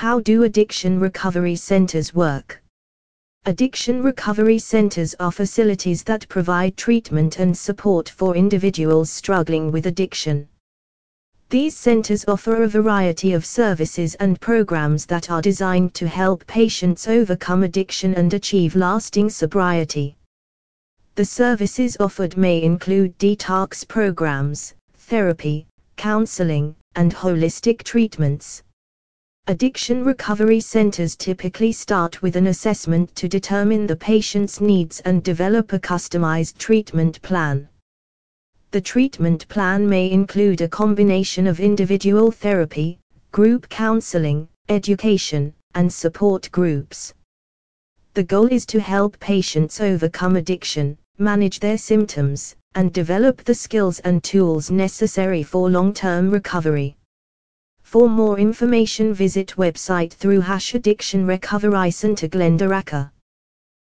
How do addiction recovery centers work? Addiction recovery centers are facilities that provide treatment and support for individuals struggling with addiction. These centers offer a variety of services and programs that are designed to help patients overcome addiction and achieve lasting sobriety. The services offered may include detox programs, therapy, counseling, and holistic treatments. Addiction recovery centers typically start with an assessment to determine the patient's needs and develop a customized treatment plan. The treatment plan may include a combination of individual therapy, group counseling, education, and support groups. The goal is to help patients overcome addiction, manage their symptoms, and develop the skills and tools necessary for long-term recovery. For more information visit website through hash addiction recovery center Glendoraka.